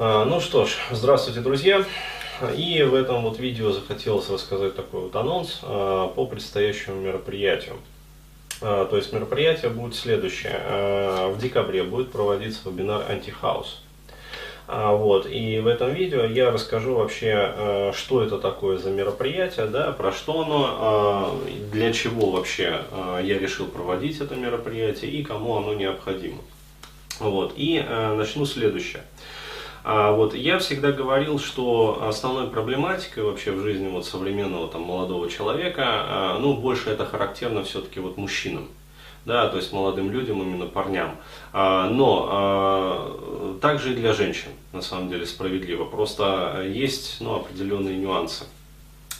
А, ну что ж, здравствуйте, друзья. И в этом вот видео захотелось рассказать такой вот анонс а, по предстоящему мероприятию. А, то есть мероприятие будет следующее. В декабре будет проводиться вебинар «Антихаус». Вот, и в этом видео я расскажу вообще, что это такое за мероприятие, да, про что оно, для чего вообще я решил проводить это мероприятие и кому оно необходимо. Вот, и начну следующее. А вот я всегда говорил, что основной проблематикой вообще в жизни вот современного там молодого человека, а, ну больше это характерно все-таки вот мужчинам, да, то есть молодым людям, именно парням. А, но также и для женщин, на самом деле, справедливо. Просто есть ну, определенные нюансы.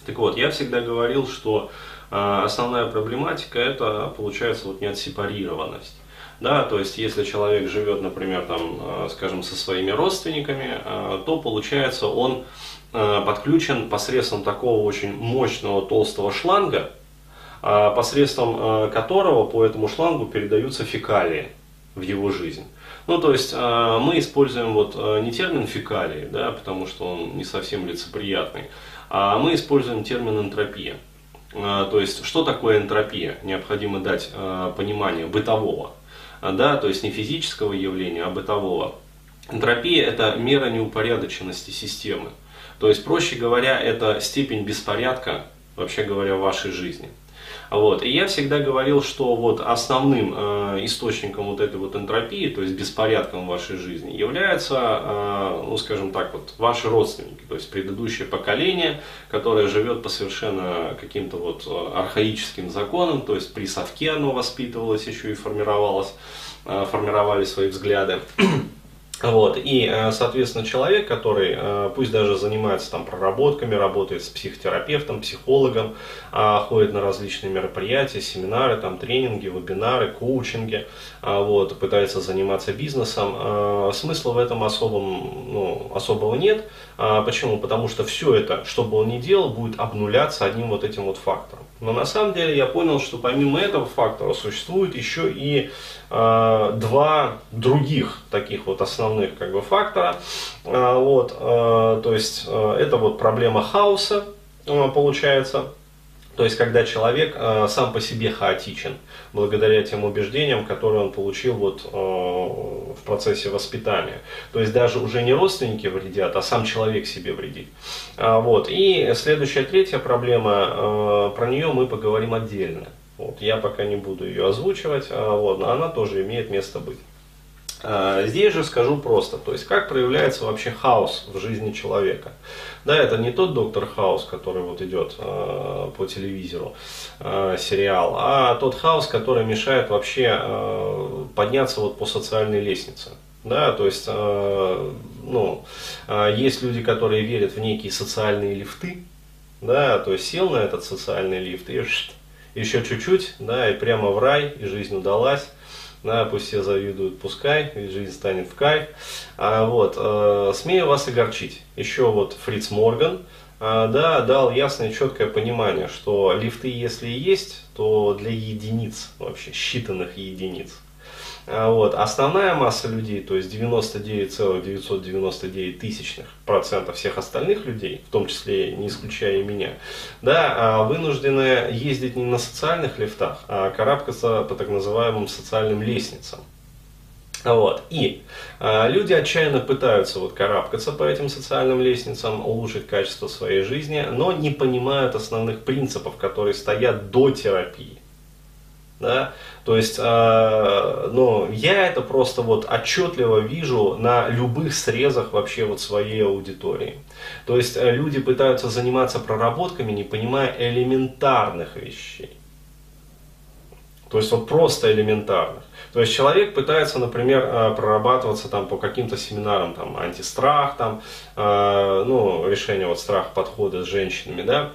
Так вот, я всегда говорил, что основная проблематика это получается вот неотсепарированность. Да, то есть, если человек живет, например, там, э, скажем, со своими родственниками, э, то получается он э, подключен посредством такого очень мощного толстого шланга, посредством которого по этому шлангу передаются фекалии в его жизнь. Ну, то есть мы используем вот не термин фекалии, да, потому что он не совсем лицеприятный, а мы используем термин энтропия. То есть, что такое энтропия? Необходимо дать понимание бытового. А, да, то есть не физического явления, а бытового. Энтропия – это мера неупорядоченности системы. То есть, проще говоря, это степень беспорядка, вообще говоря, в вашей жизни. Вот. И я всегда говорил, что вот основным э, источником вот этой вот энтропии, то есть беспорядком в вашей жизни, является, э, ну скажем так, вот ваши родственники, то есть предыдущее поколение, которое живет по совершенно каким-то вот э, архаическим законам, то есть при совке оно воспитывалось еще и формировалось, э, формировали свои взгляды. Вот, и, э, соответственно, человек, который, э, пусть даже занимается там проработками, работает с психотерапевтом, психологом, а, ходит на различные мероприятия, семинары, там, тренинги, вебинары, коучинги, а, вот, пытается заниматься бизнесом, а, смысла в этом особом, ну, особого нет. Почему? Потому что все это, что бы он ни делал, будет обнуляться одним вот этим вот фактором. Но на самом деле я понял, что помимо этого фактора существует еще и э, два других таких вот основных как бы фактора. Э, вот, э, то есть э, это вот проблема хаоса э, получается. То есть, когда человек э, сам по себе хаотичен, благодаря тем убеждениям, которые он получил вот, э, в процессе воспитания. То есть, даже уже не родственники вредят, а сам человек себе вредит. А, вот. И следующая, третья проблема, э, про нее мы поговорим отдельно. Вот. Я пока не буду ее озвучивать, а, вот, она тоже имеет место быть. А, здесь же скажу просто, то есть как проявляется вообще хаос в жизни человека. Да, это не тот доктор Хаус, который вот идет э, по телевизору, э, сериал, а тот хаос, который мешает вообще э, подняться вот по социальной лестнице. Да, то есть, э, ну, э, есть люди, которые верят в некие социальные лифты, да, то есть сел на этот социальный лифт и еще чуть-чуть, да, и прямо в рай, и жизнь удалась да, пусть все завидуют, пускай, ведь жизнь станет в кайф. А, вот, э, смею вас огорчить. Еще вот Фриц Морган, э, да, дал ясное четкое понимание, что лифты, если и есть, то для единиц, вообще считанных единиц. А, вот. Основная масса людей, то есть 99,999 тысячных процентов всех остальных людей, в том числе не исключая и меня, да, а, вынуждены ездить не на социальных лифтах, а карабкаться по так называемым социальным лестницам. Вот. И э, люди отчаянно пытаются вот карабкаться по этим социальным лестницам, улучшить качество своей жизни, но не понимают основных принципов, которые стоят до терапии. Да? То есть, э, ну, я это просто вот отчетливо вижу на любых срезах вообще вот своей аудитории. То есть, э, люди пытаются заниматься проработками, не понимая элементарных вещей. То есть, вот просто элементарных. То есть, человек пытается, например, э, прорабатываться там по каким-то семинарам, там, антистрах, там, э, ну, решение вот страха подхода с женщинами, да,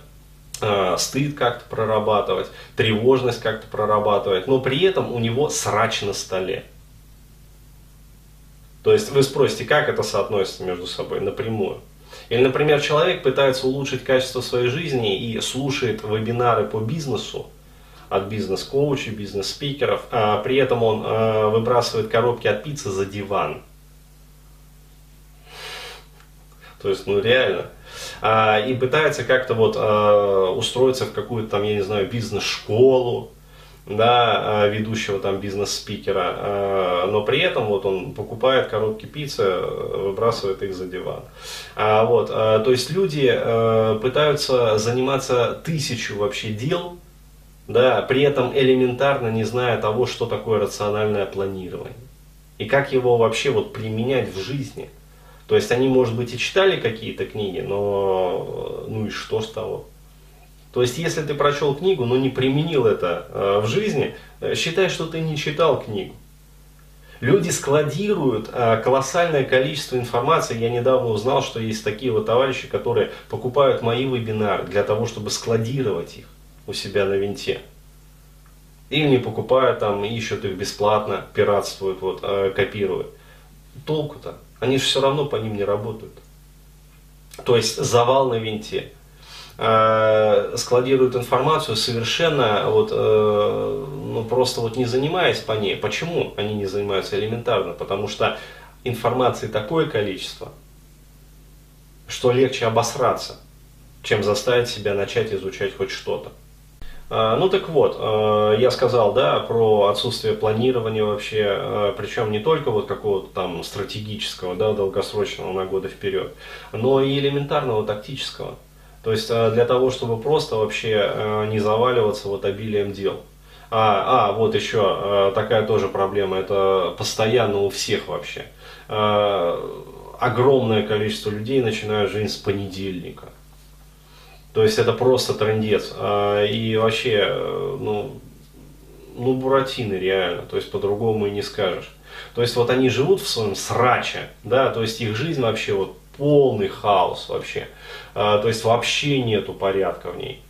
Э, стыд как-то прорабатывать, тревожность как-то прорабатывать, но при этом у него срач на столе. То есть вы спросите, как это соотносится между собой напрямую. Или, например, человек пытается улучшить качество своей жизни и слушает вебинары по бизнесу от бизнес-коучей, бизнес-спикеров, а при этом он э, выбрасывает коробки от пиццы за диван. То есть, ну реально. А, и пытается как-то вот а, устроиться в какую-то там, я не знаю, бизнес-школу, да, а, ведущего там бизнес-спикера, но при этом вот он покупает коробки пиццы, выбрасывает их за диван. Вот, то есть люди пытаются заниматься тысячу вообще дел, да, при этом элементарно не зная того, что такое рациональное планирование. И как его вообще вот применять в жизни. То есть они, может быть, и читали какие-то книги, но ну и что с того? То есть, если ты прочел книгу, но не применил это э, в жизни, э, считай, что ты не читал книгу. Люди складируют э, колоссальное количество информации. Я недавно узнал, что есть такие вот товарищи, которые покупают мои вебинары для того, чтобы складировать их у себя на винте. Или не покупают там, ищут их бесплатно, пиратствуют, вот, копируют. Толку-то? Они же все равно по ним не работают. То есть завал на винте э, складируют информацию совершенно вот, э, ну, просто вот не занимаясь по ней. Почему они не занимаются элементарно? Потому что информации такое количество, что легче обосраться, чем заставить себя начать изучать хоть что-то. А, ну так вот, а, я сказал, да, про отсутствие планирования вообще, а, причем не только вот какого-то там стратегического, да, долгосрочного на годы вперед, но и элементарного тактического. То есть для того, чтобы просто вообще не заваливаться вот обилием дел. А, а вот еще такая тоже проблема, это постоянно у всех вообще. Огромное количество людей начинают жизнь с понедельника. То есть это просто трендец. И вообще, ну, ну, буратины реально, то есть по-другому и не скажешь. То есть вот они живут в своем сраче, да, то есть их жизнь вообще вот полный хаос вообще. А, то есть вообще нету порядка в ней.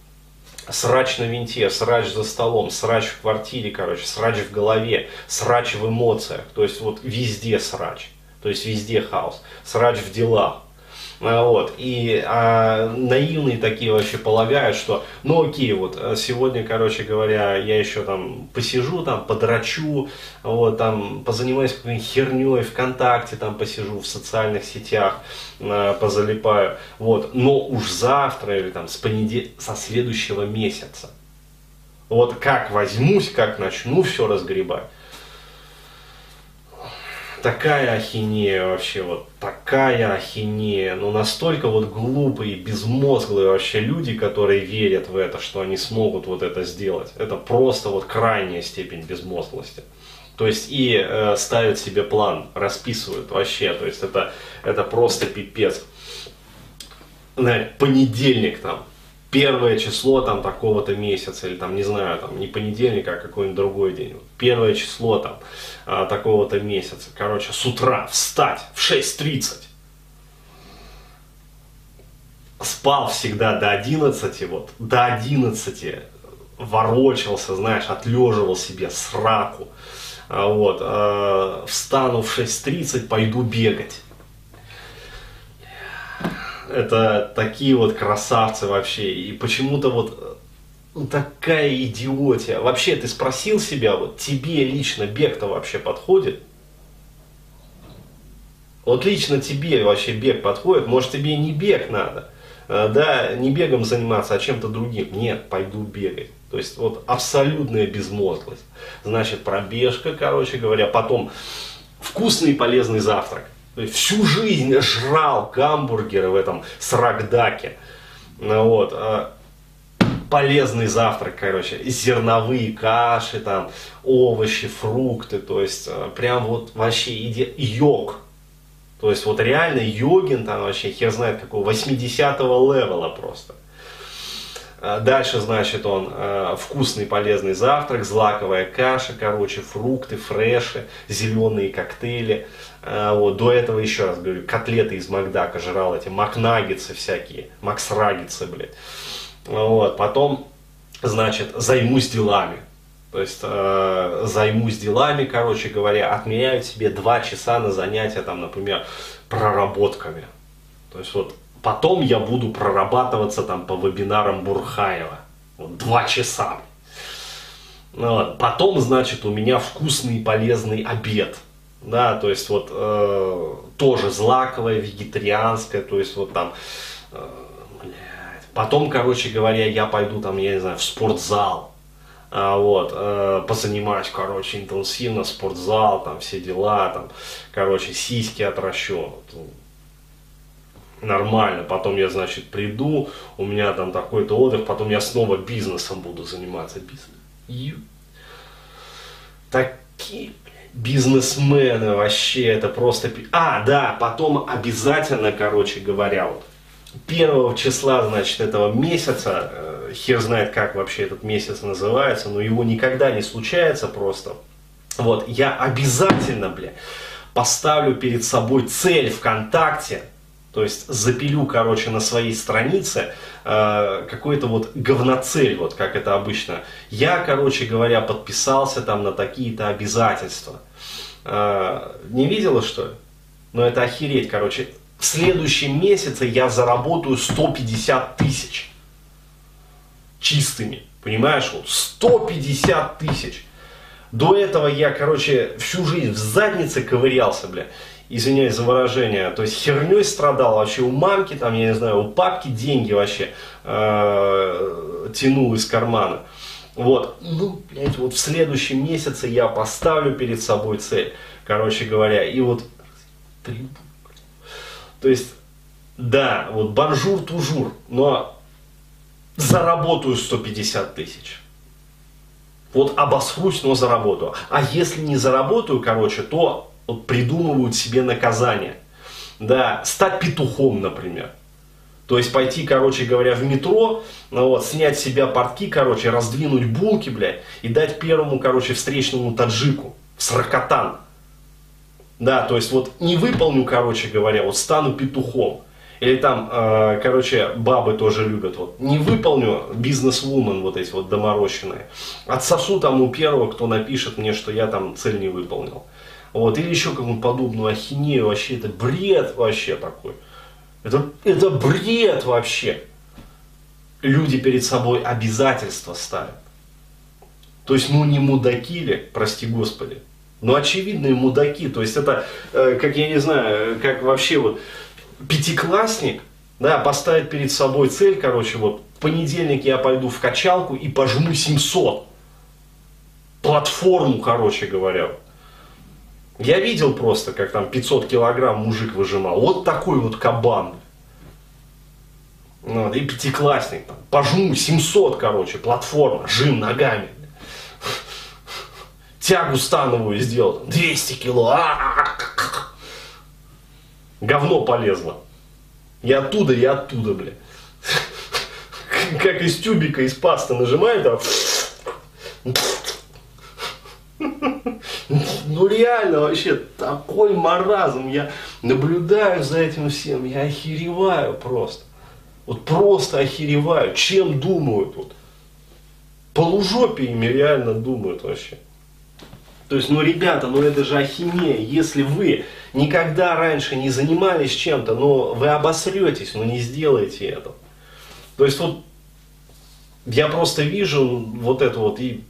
Срач на винте, срач за столом, срач в квартире, короче, срач в голове, срач в эмоциях. То есть вот везде срач. То есть везде хаос. Срач в делах. А, вот. И а, наивные такие вообще полагают, что ну окей, вот а, сегодня, короче говоря, я еще там посижу, там подрачу, вот, там позанимаюсь какой-нибудь херней ВКонтакте, там посижу в социальных сетях, а, позалипаю, вот, но уж завтра или там с понедельника, со следующего месяца, вот как возьмусь, как начну все разгребать, такая ахинея вообще, вот такая ахинея, ну настолько вот глупые, безмозглые вообще люди, которые верят в это, что они смогут вот это сделать. Это просто вот крайняя степень безмозглости. То есть и э, ставят себе план, расписывают вообще, то есть это, это просто пипец. Понедельник там, первое число там такого-то месяца, или там, не знаю, там не понедельник, а какой-нибудь другой день. Первое число там а, такого-то месяца. Короче, с утра встать в 6.30. Спал всегда до 11, вот, до 11 ворочался, знаешь, отлеживал себе сраку. А, вот, э, встану в 6.30, пойду бегать это такие вот красавцы вообще. И почему-то вот ну, такая идиотия. Вообще, ты спросил себя, вот тебе лично бег-то вообще подходит? Вот лично тебе вообще бег подходит, может тебе не бег надо, а, да, не бегом заниматься, а чем-то другим. Нет, пойду бегать. То есть вот абсолютная безмозглость. Значит, пробежка, короче говоря, потом вкусный и полезный завтрак всю жизнь жрал гамбургеры в этом срагдаке. Ну, вот. А полезный завтрак, короче, зерновые каши, там, овощи, фрукты, то есть, а, прям вот вообще иди, йог. То есть, вот реально йогин там вообще, хер знает какого, 80-го левела просто. А дальше, значит, он э, вкусный полезный завтрак, злаковая каша, короче, фрукты, фреши, зеленые коктейли. Э, вот, до этого, еще раз говорю, котлеты из Макдака жрал, эти макнаггетсы всякие, максраггетсы, блядь. Вот, потом, значит, займусь делами. То есть э, займусь делами, короче говоря, отмеряют себе два часа на занятия, там, например, проработками. То есть вот Потом я буду прорабатываться там по вебинарам Бурхаева. Вот два часа. Ну вот. Потом, значит, у меня вкусный и полезный обед. Да, то есть вот э, тоже злаковое, вегетарианское, то есть вот там, э, потом, короче говоря, я пойду там, я не знаю, в спортзал, а, вот, э, позанимаюсь, короче, интенсивно, спортзал, там, все дела, там, короче, сиськи отращу, нормально, потом я, значит, приду, у меня там такой-то отдых, потом я снова бизнесом буду заниматься, бизнес. Такие бизнесмены вообще, это просто... А, да, потом обязательно, короче говоря, вот, первого числа, значит, этого месяца, э, хер знает, как вообще этот месяц называется, но его никогда не случается просто. Вот, я обязательно, бля, поставлю перед собой цель ВКонтакте, то есть запилю, короче, на своей странице э, какой-то вот говноцель, вот как это обычно. Я, короче говоря, подписался там на такие-то обязательства. Э, не видела, что ли? Ну это охереть, короче. В следующем месяце я заработаю 150 тысяч. Чистыми. Понимаешь? Вот 150 тысяч. До этого я, короче, всю жизнь в заднице ковырялся, бля извиняюсь за выражение, то есть херней страдал вообще у мамки, там, я не знаю, у папки деньги вообще э, тянул из кармана. Вот, ну, блядь, вот в следующем месяце я поставлю перед собой цель, короче говоря, и вот, то есть, да, вот bonjour-toujours, но заработаю 150 тысяч. Вот обосрусь, но заработаю. А если не заработаю, короче, то придумывают себе наказание. Да, стать петухом, например. То есть пойти, короче говоря, в метро, ну вот, снять с себя портки, короче, раздвинуть булки, блядь, и дать первому, короче, встречному таджику в сракотан. Да, то есть вот не выполню, короче говоря, вот стану петухом. Или там, э, короче, бабы тоже любят, вот, не выполню бизнес-вумен вот эти вот доморощенные. Отсосу там у первого, кто напишет мне, что я там цель не выполнил. Вот, или еще какую-нибудь подобную ахинею, вообще это бред вообще такой. Это, это бред вообще. Люди перед собой обязательства ставят. То есть, ну не мудаки ли, прости господи. Ну очевидные мудаки. То есть это, э, как я не знаю, как вообще вот пятиклассник, да, поставит перед собой цель, короче, вот в понедельник я пойду в качалку и пожму 700. Платформу, короче говоря. Я видел просто, как там 500 килограмм мужик выжимал. Вот такой вот кабан. Ну, и пятиклассник. Там, пожму 700, короче, платформа, жим ногами. Тягу становую сделал, 200 кило. А-а-а. Говно полезло. И оттуда, и оттуда, бля. Как из тюбика, из пасты нажимаю, там ну реально вообще такой маразм. Я наблюдаю за этим всем, я охереваю просто. Вот просто охереваю. Чем думают вот? Полужопиями реально думают вообще. То есть, ну, ребята, ну это же ахинея. Если вы никогда раньше не занимались чем-то, но вы обосретесь, но не сделаете это. То есть, вот я просто вижу вот это вот и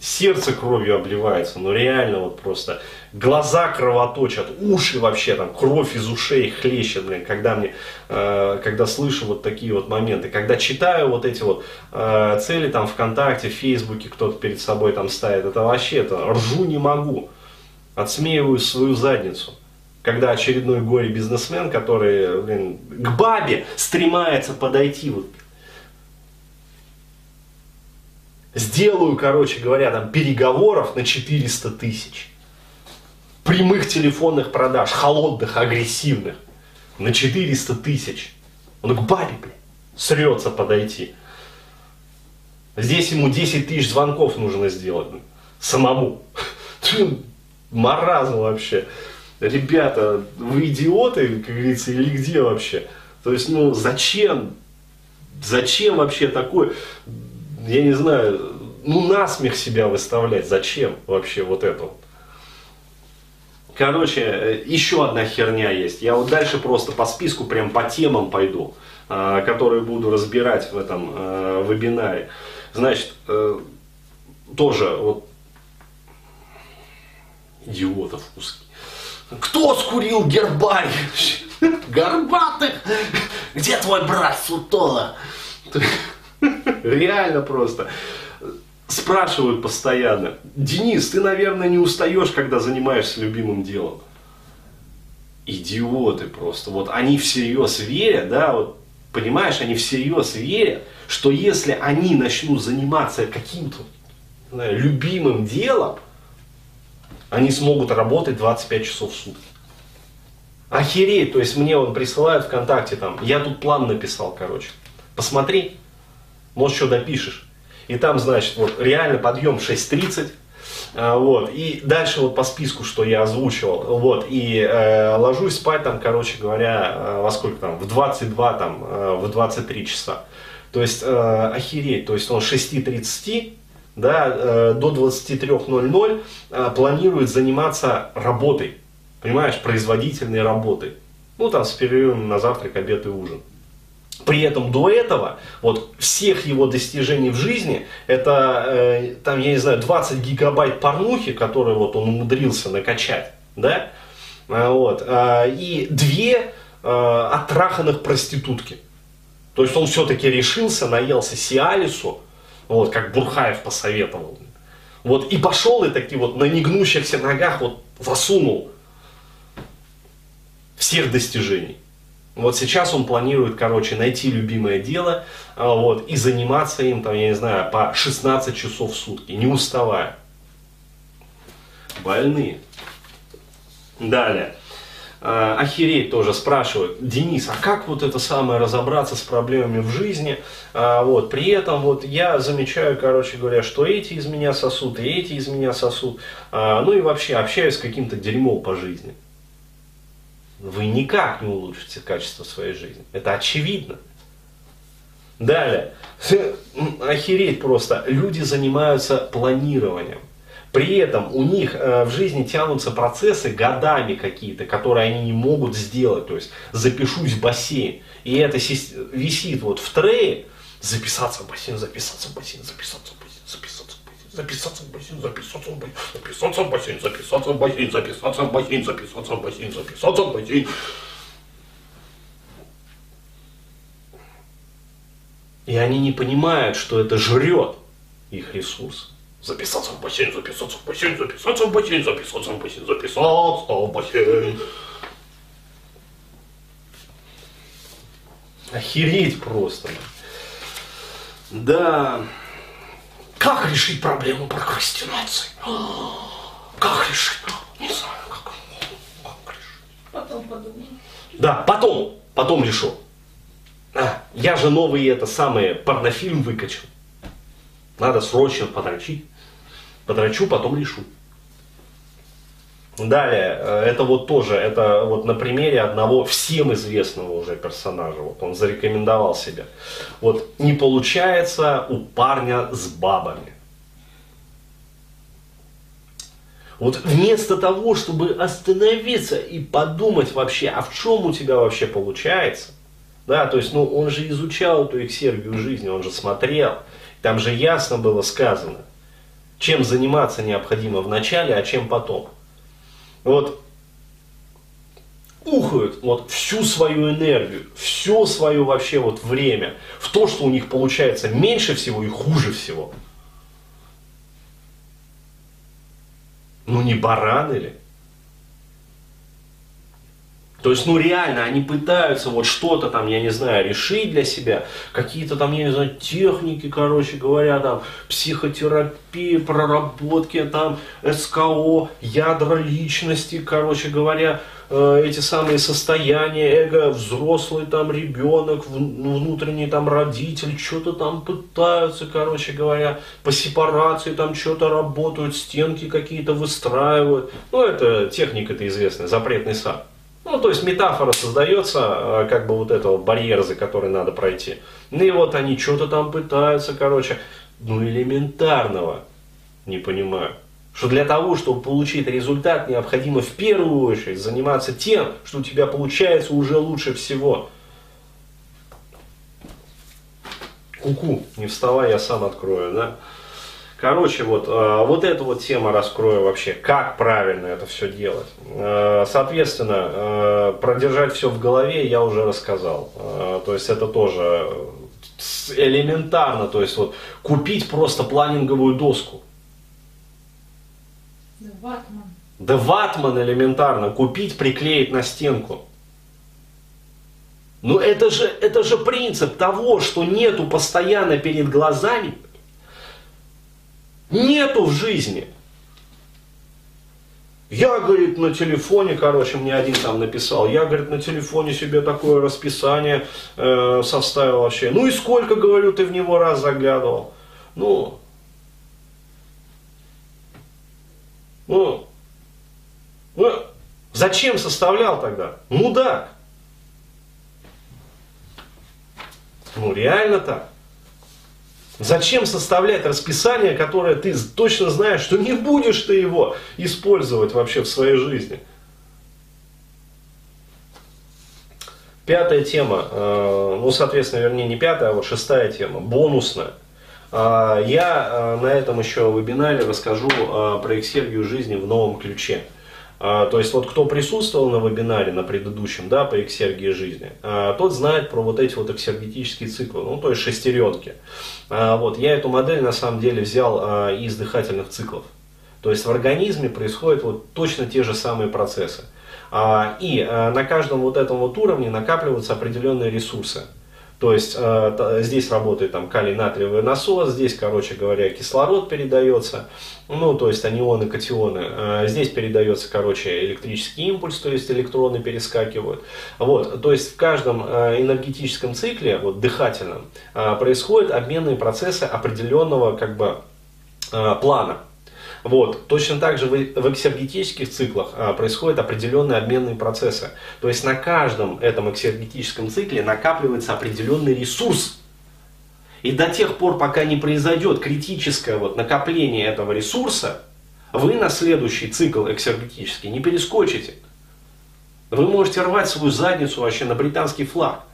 сердце кровью обливается, ну реально вот просто. Глаза кровоточат, уши вообще там, кровь из ушей хлещет, блин, когда мне, э, когда слышу вот такие вот моменты, когда читаю вот эти вот э, цели там ВКонтакте, в Фейсбуке кто-то перед собой там ставит, это вообще, это ржу не могу, отсмеиваю свою задницу. Когда очередной горе-бизнесмен, который, блин, к бабе стремается подойти вот сделаю, короче говоря, там переговоров на 400 тысяч. Прямых телефонных продаж, холодных, агрессивных, на 400 тысяч. Он к бабе, блядь, срется подойти. Здесь ему 10 тысяч звонков нужно сделать. Самому. Маразм вообще. Ребята, вы идиоты, как говорится, или где вообще? То есть, ну, зачем? Зачем вообще такой я не знаю, ну насмех себя выставлять, зачем вообще вот это Короче, э, еще одна херня есть. Я вот дальше просто по списку, прям по темам пойду, э, которые буду разбирать в этом э, вебинаре. Значит, тоже вот идиотов узкий. Кто скурил гербарий? Горбатых! Где твой брат Сутола? Реально просто. Спрашивают постоянно. Денис, ты, наверное, не устаешь, когда занимаешься любимым делом. Идиоты просто. Вот они всерьез верят, да, вот понимаешь, они всерьез верят, что если они начнут заниматься каким-то знаю, любимым делом, они смогут работать 25 часов в сутки. Охереть, то есть мне он присылает ВКонтакте там, я тут план написал, короче. Посмотри, может, что допишешь. И там, значит, вот реально подъем 6.30, а, вот, и дальше вот по списку, что я озвучивал, вот, и э, ложусь спать там, короче говоря, э, во сколько там, в 22, там, э, в 23 часа. То есть, э, охереть, то есть он 6.30, да, э, до 23.00 э, планирует заниматься работой, понимаешь, производительной работой. Ну, там, с перерывом на завтрак, обед и ужин. При этом до этого, вот всех его достижений в жизни, это, э, там, я не знаю, 20 гигабайт порнухи, которые вот он умудрился накачать, да, э, вот, э, и две э, оттраханных проститутки. То есть он все-таки решился, наелся Сиалису, вот, как Бурхаев посоветовал. Вот, и пошел и таки вот на негнущихся ногах вот засунул всех достижений. Вот сейчас он планирует, короче, найти любимое дело а, вот, и заниматься им, там, я не знаю, по 16 часов в сутки, не уставая. Больные. Далее. А, охереть тоже спрашивают, Денис, а как вот это самое разобраться с проблемами в жизни? А, вот, при этом вот я замечаю, короче говоря, что эти из меня сосут, и эти из меня сосут. А, ну и вообще общаюсь с каким-то дерьмом по жизни вы никак не улучшите качество своей жизни. Это очевидно. Далее. Охереть просто. Люди занимаются планированием. При этом у них э, в жизни тянутся процессы годами какие-то, которые они не могут сделать. То есть запишусь в бассейн. И это висит вот в трее. Записаться в бассейн, записаться в бассейн, записаться в бассейн, записаться записаться в бассейн, записаться в бассейн, записаться в бассейн, записаться в бассейн, записаться в бассейн, записаться в бассейн, записаться в бассейн. И они не понимают, что это жрет их ресурс. Записаться в бассейн, записаться в бассейн, записаться в бассейн, записаться в бассейн, записаться в бассейн. Охереть просто. Да. Как решить проблему прокрастинации? Как решить? Не знаю, как, как решить. Потом подумаем. Да, потом, потом решу. А, я же новый это самое порнофильм выкачал. Надо срочно подрочить. Подрочу, потом решу. Далее, э, это вот тоже, это вот на примере одного всем известного уже персонажа, вот он зарекомендовал себя. Вот не получается у парня с бабами. Вот вместо того, чтобы остановиться и подумать вообще, а в чем у тебя вообще получается, да, то есть, ну, он же изучал эту эксергию жизни, он же смотрел, там же ясно было сказано, чем заниматься необходимо в начале, а чем потом вот ухают вот всю свою энергию, все свое вообще вот время в то, что у них получается меньше всего и хуже всего. Ну не бараны ли? То есть, ну реально, они пытаются вот что-то там, я не знаю, решить для себя, какие-то там, я не знаю, техники, короче говоря, там, психотерапии, проработки, там, СКО, ядра личности, короче говоря, э, эти самые состояния, эго, взрослый там ребенок, ну, внутренний там родитель, что-то там пытаются, короче говоря, по сепарации там что-то работают, стенки какие-то выстраивают. Ну, это техника-то известная, запретный сад. Ну, то есть метафора создается, э, как бы вот этого барьера, за который надо пройти. Ну и вот они что-то там пытаются, короче, ну элементарного не понимаю. Что для того, чтобы получить результат, необходимо в первую очередь заниматься тем, что у тебя получается уже лучше всего. Куку, -ку, не вставай, я сам открою, да? Короче, вот, э, вот эту вот тему раскрою вообще, как правильно это все делать. Э, соответственно, э, продержать все в голове я уже рассказал. То есть это тоже элементарно, то есть вот купить просто планинговую доску. Да ватман. Да ватман элементарно, купить, приклеить на стенку. Но это же, это же принцип того, что нету постоянно перед глазами, нету в жизни. Я, говорит, на телефоне, короче, мне один там написал, я, говорит, на телефоне себе такое расписание э, составил вообще. Ну и сколько, говорю, ты в него раз заглядывал? Ну, ну, ну, зачем составлял тогда? Мудак. Ну, реально так. Зачем составлять расписание, которое ты точно знаешь, что не будешь ты его использовать вообще в своей жизни? Пятая тема, э, ну, соответственно, вернее, не пятая, а вот шестая тема, бонусная. Э, я э, на этом еще вебинаре расскажу про эксергию жизни в новом ключе. А, то есть вот кто присутствовал на вебинаре, на предыдущем, да, по эксергии жизни, а, тот знает про вот эти вот эксергетические циклы, ну то есть шестеренки. А, вот, я эту модель на самом деле взял из дыхательных циклов. То есть в организме происходят вот точно те же самые процессы. И на каждом вот этом вот уровне накапливаются определенные ресурсы. То есть э, здесь работает там калий-натриевый насос, здесь, короче говоря, кислород передается, ну, то есть анионы, катионы. Э, здесь передается, короче, электрический импульс, то есть электроны перескакивают. Вот, то есть в каждом э, энергетическом цикле, вот дыхательном, э, происходят обменные процессы определенного как бы э, плана. Вот. Точно так же в, эксергетических циклах а, происходят определенные обменные процессы. То есть на каждом этом эксергетическом цикле накапливается определенный ресурс. И до тех пор, пока не произойдет критическое вот накопление этого ресурса, вы на следующий цикл эксергетический не перескочите. Вы можете рвать свою задницу вообще на британский флаг.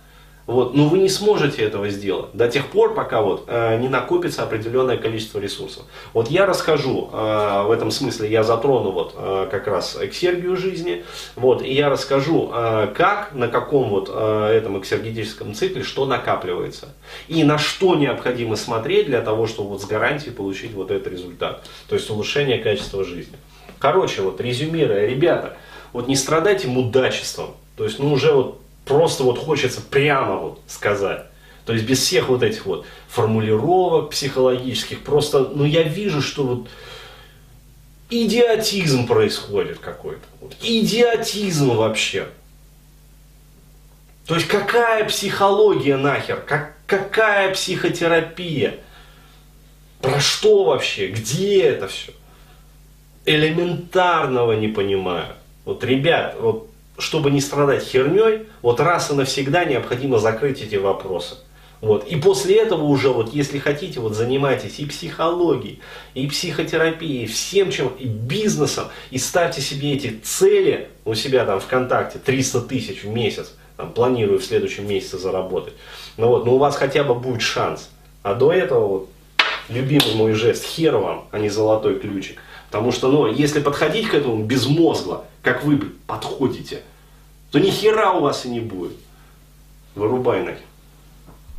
Вот, но вы не сможете этого сделать до тех пор, пока вот, э, не накопится определенное количество ресурсов. Вот я расскажу, э, в этом смысле я затрону вот, э, как раз эксергию жизни, вот, и я расскажу, э, как, на каком вот э, этом эксергетическом цикле, что накапливается. И на что необходимо смотреть для того, чтобы вот с гарантией получить вот этот результат. То есть улучшение качества жизни. Короче, вот резюмируя, ребята, вот не страдайте мудачеством. То есть, ну уже вот просто вот хочется прямо вот сказать. То есть без всех вот этих вот формулировок психологических. Просто, ну я вижу, что вот идиотизм происходит какой-то. Вот, идиотизм вообще. То есть какая психология нахер? Как, какая психотерапия? Про что вообще? Где это все? Элементарного не понимаю. Вот, ребят, вот чтобы не страдать херней, вот раз и навсегда необходимо закрыть эти вопросы. Вот. И после этого уже, вот, если хотите, вот, занимайтесь и психологией, и психотерапией, всем чем, и бизнесом, и ставьте себе эти цели у себя там ВКонтакте, 300 тысяч в месяц, там, планирую в следующем месяце заработать. Ну вот, но у вас хотя бы будет шанс. А до этого, вот, любимый мой жест, хер вам, а не золотой ключик. Потому что, ну, если подходить к этому безмозгло, как вы подходите, то ни хера у вас и не будет. Вырубай нахер.